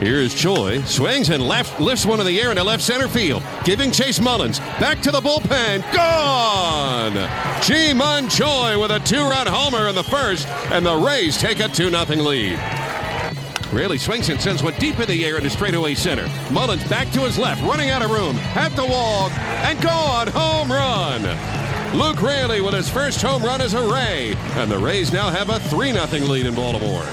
Here's Choi. Swings and left lifts one in the air into left center field. Giving Chase Mullins. Back to the bullpen. Gone! Ji-Man Choi with a two-run homer in the first, and the Rays take a 2-0 lead. Raley swings and sends one deep in the air into straightaway center. Mullins back to his left, running out of room, at the wall, and gone! Home run! Luke Raley with his first home run as a Ray, and the Rays now have a 3 0 lead in Baltimore.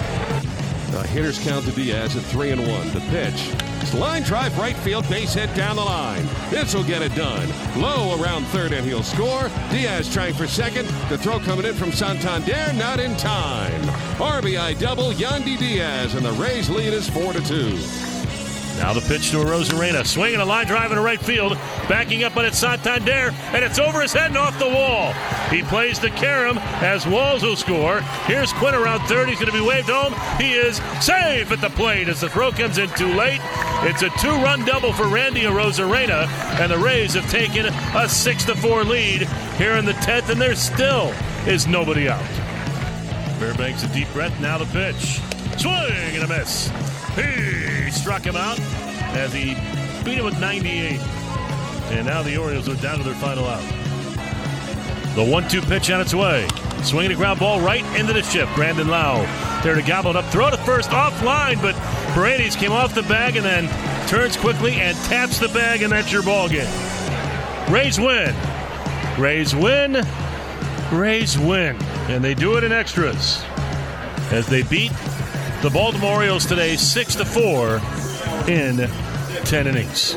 The hitters count to Diaz at 3 and 1. The pitch. It's line drive right field, base hit down the line. This will get it done. Low around third, and he'll score. Diaz trying for second. The throw coming in from Santander, not in time. RBI double, Yandy Diaz, and the Rays lead is 4 to 2. Now the pitch to Arozarena. Swinging a line drive into right field. Backing up on it, Santander. And it's over his head and off the wall. He plays the carom as Walls will score. Here's Quinn around third. He's going to be waved home. He is safe at the plate as the throw comes in too late. It's a two run double for Randy Arozarena. And the Rays have taken a 6 to 4 lead here in the 10th. And there still is nobody out. Fairbanks a deep breath. Now the pitch. Swing and a miss. He struck him out as he beat him with 98. And now the Orioles are down to their final out. The 1 2 pitch on its way. Swinging a ground ball right into the chip. Brandon Lowe there to gobble it up. Throw to first offline, but Paredes came off the bag and then turns quickly and taps the bag, and that's your ball game. Rays win. Rays win. Rays win. And they do it in extras as they beat the Baltimore Orioles today 6 to 4 in 10 innings.